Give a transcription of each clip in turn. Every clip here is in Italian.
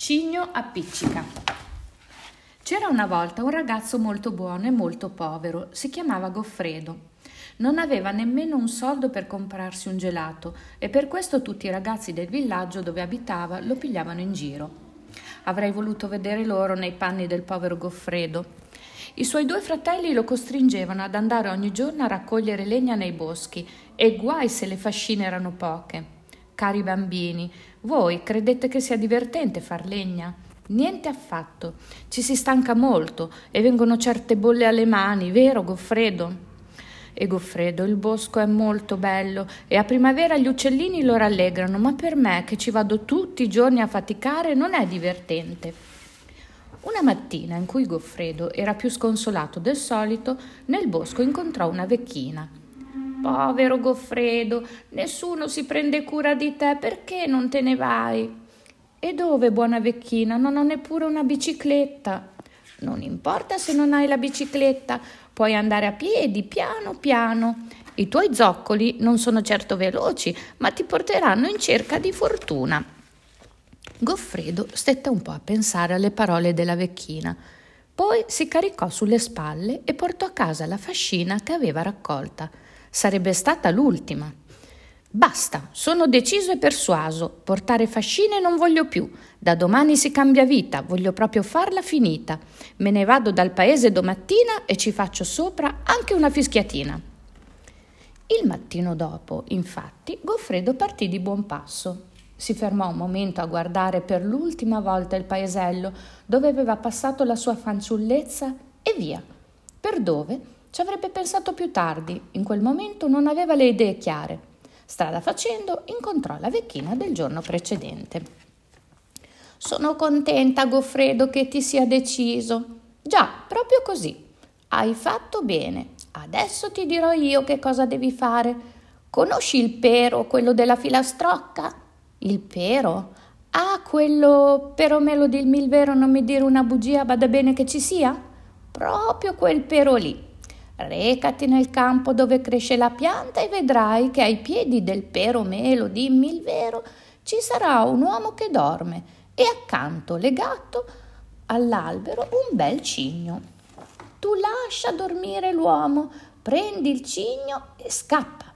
Cigno appiccica. C'era una volta un ragazzo molto buono e molto povero, si chiamava Goffredo. Non aveva nemmeno un soldo per comprarsi un gelato e per questo tutti i ragazzi del villaggio dove abitava lo pigliavano in giro. Avrei voluto vedere loro nei panni del povero Goffredo. I suoi due fratelli lo costringevano ad andare ogni giorno a raccogliere legna nei boschi e guai se le fascine erano poche. Cari bambini, voi credete che sia divertente far legna? Niente affatto. Ci si stanca molto e vengono certe bolle alle mani, vero Goffredo? E Goffredo, il bosco è molto bello e a primavera gli uccellini lo rallegrano, ma per me che ci vado tutti i giorni a faticare non è divertente. Una mattina in cui Goffredo era più sconsolato del solito, nel bosco incontrò una vecchina Povero Goffredo, nessuno si prende cura di te, perché non te ne vai? E dove, buona vecchina? Non ho neppure una bicicletta. Non importa se non hai la bicicletta, puoi andare a piedi, piano piano. I tuoi zoccoli non sono certo veloci, ma ti porteranno in cerca di fortuna. Goffredo stette un po' a pensare alle parole della vecchina. Poi si caricò sulle spalle e portò a casa la fascina che aveva raccolta. Sarebbe stata l'ultima. Basta, sono deciso e persuaso. Portare fascine non voglio più. Da domani si cambia vita, voglio proprio farla finita. Me ne vado dal paese domattina e ci faccio sopra anche una fischiatina. Il mattino dopo, infatti, Goffredo partì di buon passo. Si fermò un momento a guardare per l'ultima volta il paesello dove aveva passato la sua fanciullezza e via. Per dove? Ci avrebbe pensato più tardi, in quel momento non aveva le idee chiare. Strada facendo incontrò la vecchina del giorno precedente. Sono contenta, Goffredo, che ti sia deciso. Già, proprio così. Hai fatto bene. Adesso ti dirò io che cosa devi fare. Conosci il pero, quello della filastrocca? Il pero? Ah, quello pero me lo di il vero, non mi dire una bugia, bada bene che ci sia? Proprio quel pero lì. Recati nel campo dove cresce la pianta e vedrai che ai piedi del pero melo, dimmi il vero, ci sarà un uomo che dorme e accanto, legato all'albero, un bel cigno. Tu lascia dormire l'uomo, prendi il cigno e scappa.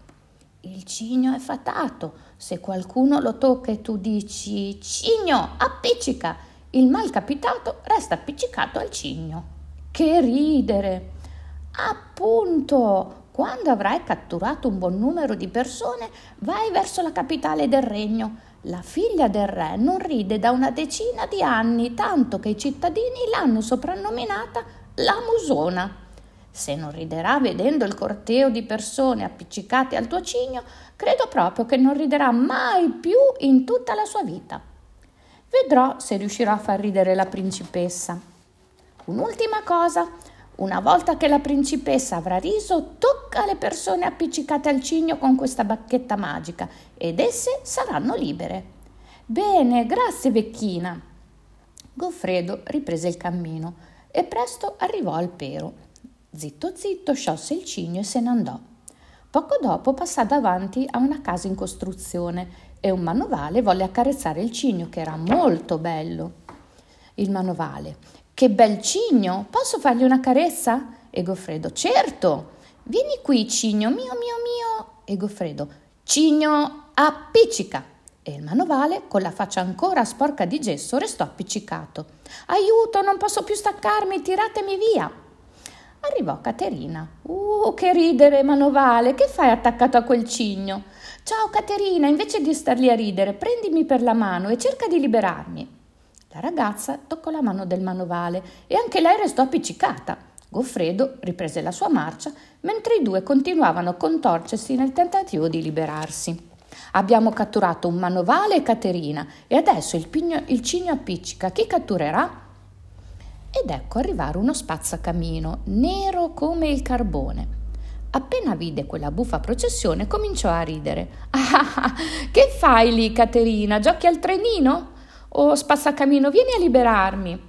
Il cigno è fatato. Se qualcuno lo tocca e tu dici cigno, appiccica, il mal capitato resta appiccicato al cigno. Che ridere! Appunto, quando avrai catturato un buon numero di persone, vai verso la capitale del regno. La figlia del re non ride da una decina di anni, tanto che i cittadini l'hanno soprannominata la musona. Se non riderà vedendo il corteo di persone appiccicate al tuo cigno, credo proprio che non riderà mai più in tutta la sua vita. Vedrò se riuscirò a far ridere la principessa. Un'ultima cosa, una volta che la principessa avrà riso, tocca alle persone appiccicate al cigno con questa bacchetta magica ed esse saranno libere. Bene, grazie vecchina. Goffredo riprese il cammino e presto arrivò al pero. Zitto zitto sciolse il cigno e se ne andò. Poco dopo passò davanti a una casa in costruzione e un manovale volle accarezzare il cigno che era molto bello. Il manovale che bel cigno! Posso fargli una carezza? E Goffredo, certo! Vieni qui, cigno mio, mio, mio! E Goffredo, cigno, appiccica! E il manovale, con la faccia ancora sporca di gesso, restò appiccicato. Aiuto, non posso più staccarmi, tiratemi via! Arrivò Caterina. Uh, che ridere, manovale, che fai attaccato a quel cigno? Ciao Caterina, invece di star lì a ridere, prendimi per la mano e cerca di liberarmi. La ragazza toccò la mano del manovale e anche lei restò appiccicata. Goffredo riprese la sua marcia mentre i due continuavano a contorcersi nel tentativo di liberarsi. Abbiamo catturato un manovale e Caterina e adesso il, pigno, il cigno appiccica. Chi catturerà? Ed ecco arrivare uno spazzacamino, nero come il carbone. Appena vide quella buffa processione cominciò a ridere. Ah, che fai lì, Caterina? Giochi al trenino? Oh, spazzacamino, vieni a liberarmi.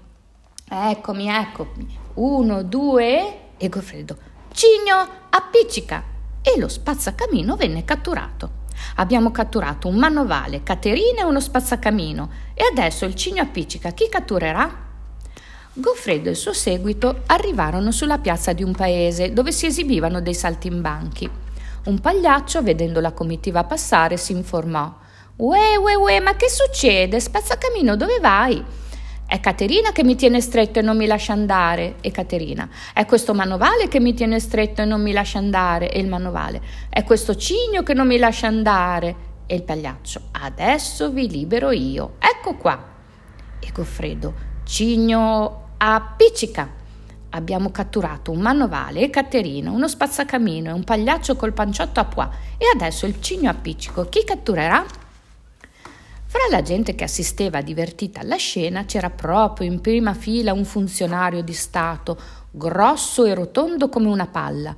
Eccomi, eccomi. Uno, due e Goffredo. Cigno, appiccica! E lo spazzacamino venne catturato. Abbiamo catturato un manovale, Caterina e uno spazzacamino. E adesso il cigno appiccica. Chi catturerà? Goffredo e il suo seguito arrivarono sulla piazza di un paese dove si esibivano dei saltimbanchi. Un pagliaccio, vedendo la comitiva passare, si informò. Ue, ue, ue, ma che succede? Spazzacamino, dove vai? È Caterina che mi tiene stretto e non mi lascia andare. E Caterina. È questo manovale che mi tiene stretto e non mi lascia andare. E il manovale. È questo cigno che non mi lascia andare. E il pagliaccio. Adesso vi libero io. Ecco qua. E Goffredo. Cigno appiccica. Abbiamo catturato un manovale e Caterina, uno spazzacamino e un pagliaccio col panciotto a pois. E adesso il cigno appiccico. Chi catturerà? Fra la gente che assisteva divertita alla scena c'era proprio in prima fila un funzionario di Stato, grosso e rotondo come una palla.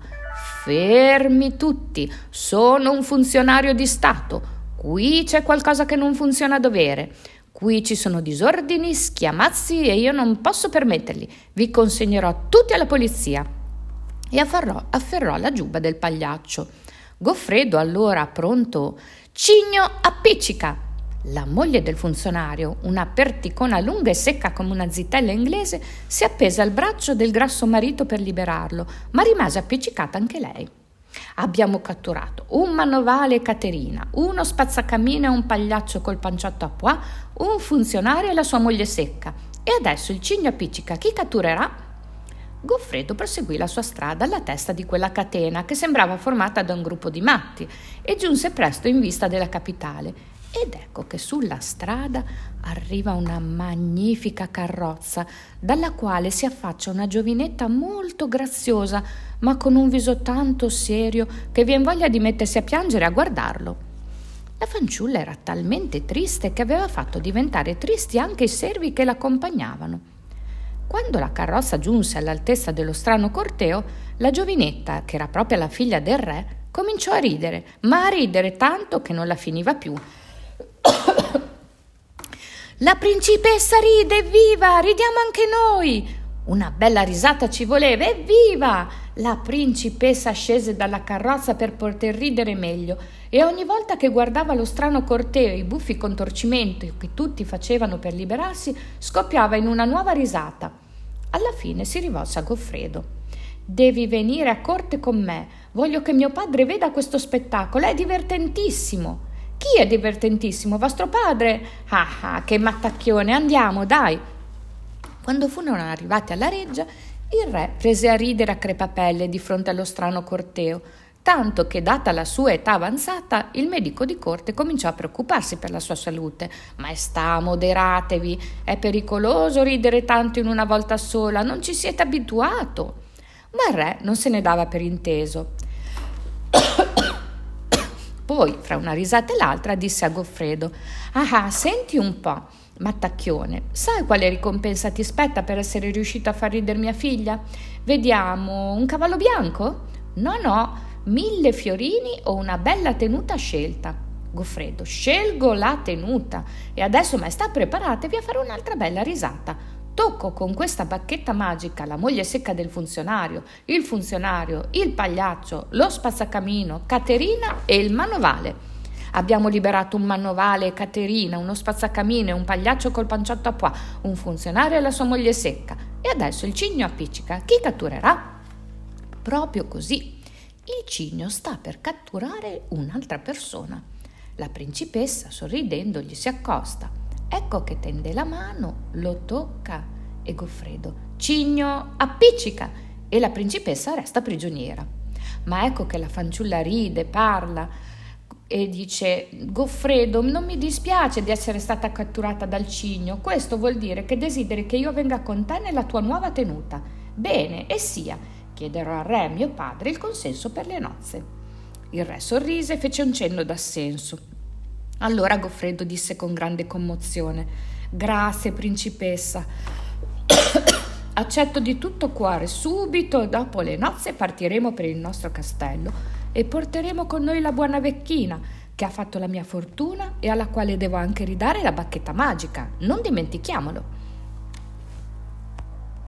Fermi tutti, sono un funzionario di Stato. Qui c'è qualcosa che non funziona a dovere. Qui ci sono disordini, schiamazzi e io non posso permetterli. Vi consegnerò tutti alla polizia. E afferrò, afferrò la giubba del pagliaccio. Goffredo allora pronto. Cigno appiccica! La moglie del funzionario, una perticona lunga e secca come una zitella inglese, si appese al braccio del grasso marito per liberarlo, ma rimase appiccicata anche lei. Abbiamo catturato un manovale e Caterina, uno spazzacamino e un pagliaccio col panciotto a pois, un funzionario e la sua moglie secca. E adesso il cigno appiccica. Chi catturerà? Goffredo proseguì la sua strada alla testa di quella catena che sembrava formata da un gruppo di matti e giunse presto in vista della capitale ed ecco che sulla strada arriva una magnifica carrozza dalla quale si affaccia una giovinetta molto graziosa, ma con un viso tanto serio che vien voglia di mettersi a piangere a guardarlo. La fanciulla era talmente triste che aveva fatto diventare tristi anche i servi che l'accompagnavano. Quando la carrozza giunse all'altezza dello strano corteo, la giovinetta, che era proprio la figlia del re, cominciò a ridere, ma a ridere tanto che non la finiva più la principessa ride, evviva! Ridiamo anche noi! Una bella risata ci voleva, evviva! La principessa scese dalla carrozza per poter ridere meglio e ogni volta che guardava lo strano corteo e i buffi contorcimenti che tutti facevano per liberarsi, scoppiava in una nuova risata. Alla fine si rivolse a Goffredo. Devi venire a corte con me. Voglio che mio padre veda questo spettacolo, è divertentissimo. Chi è divertentissimo? Vostro padre? Ah, ah, che mattacchione, andiamo, dai. Quando furono arrivati alla reggia, il re prese a ridere a crepapelle di fronte allo strano corteo, tanto che, data la sua età avanzata, il medico di corte cominciò a preoccuparsi per la sua salute. Maestà, moderatevi, è pericoloso ridere tanto in una volta sola, non ci siete abituato. Ma il re non se ne dava per inteso. Poi, fra una risata e l'altra, disse a Goffredo: Ah, senti un po', mattacchione, sai quale ricompensa ti spetta per essere riuscito a far ridere mia figlia? Vediamo, un cavallo bianco? No, no, mille fiorini o una bella tenuta scelta. Goffredo, scelgo la tenuta e adesso, maestà, preparatevi a fare un'altra bella risata. Tocco con questa bacchetta magica la moglie secca del funzionario, il funzionario, il pagliaccio, lo spazzacamino, Caterina e il manovale. Abbiamo liberato un manovale Caterina, uno spazzacamino e un pagliaccio col panciotto a pois, un funzionario e la sua moglie secca. E adesso il cigno appiccica. Chi catturerà? Proprio così. Il cigno sta per catturare un'altra persona. La principessa, sorridendo, gli si accosta. Ecco che tende la mano, lo tocca e Goffredo, cigno, appiccica e la principessa resta prigioniera. Ma ecco che la fanciulla ride, parla e dice Goffredo, non mi dispiace di essere stata catturata dal cigno, questo vuol dire che desideri che io venga con te nella tua nuova tenuta. Bene, e sia, chiederò al re, mio padre, il consenso per le nozze. Il re sorrise e fece un cenno d'assenso. Allora Goffredo disse con grande commozione: Grazie, principessa. Accetto di tutto cuore. Subito dopo le nozze partiremo per il nostro castello e porteremo con noi la buona vecchina che ha fatto la mia fortuna e alla quale devo anche ridare la bacchetta magica. Non dimentichiamolo.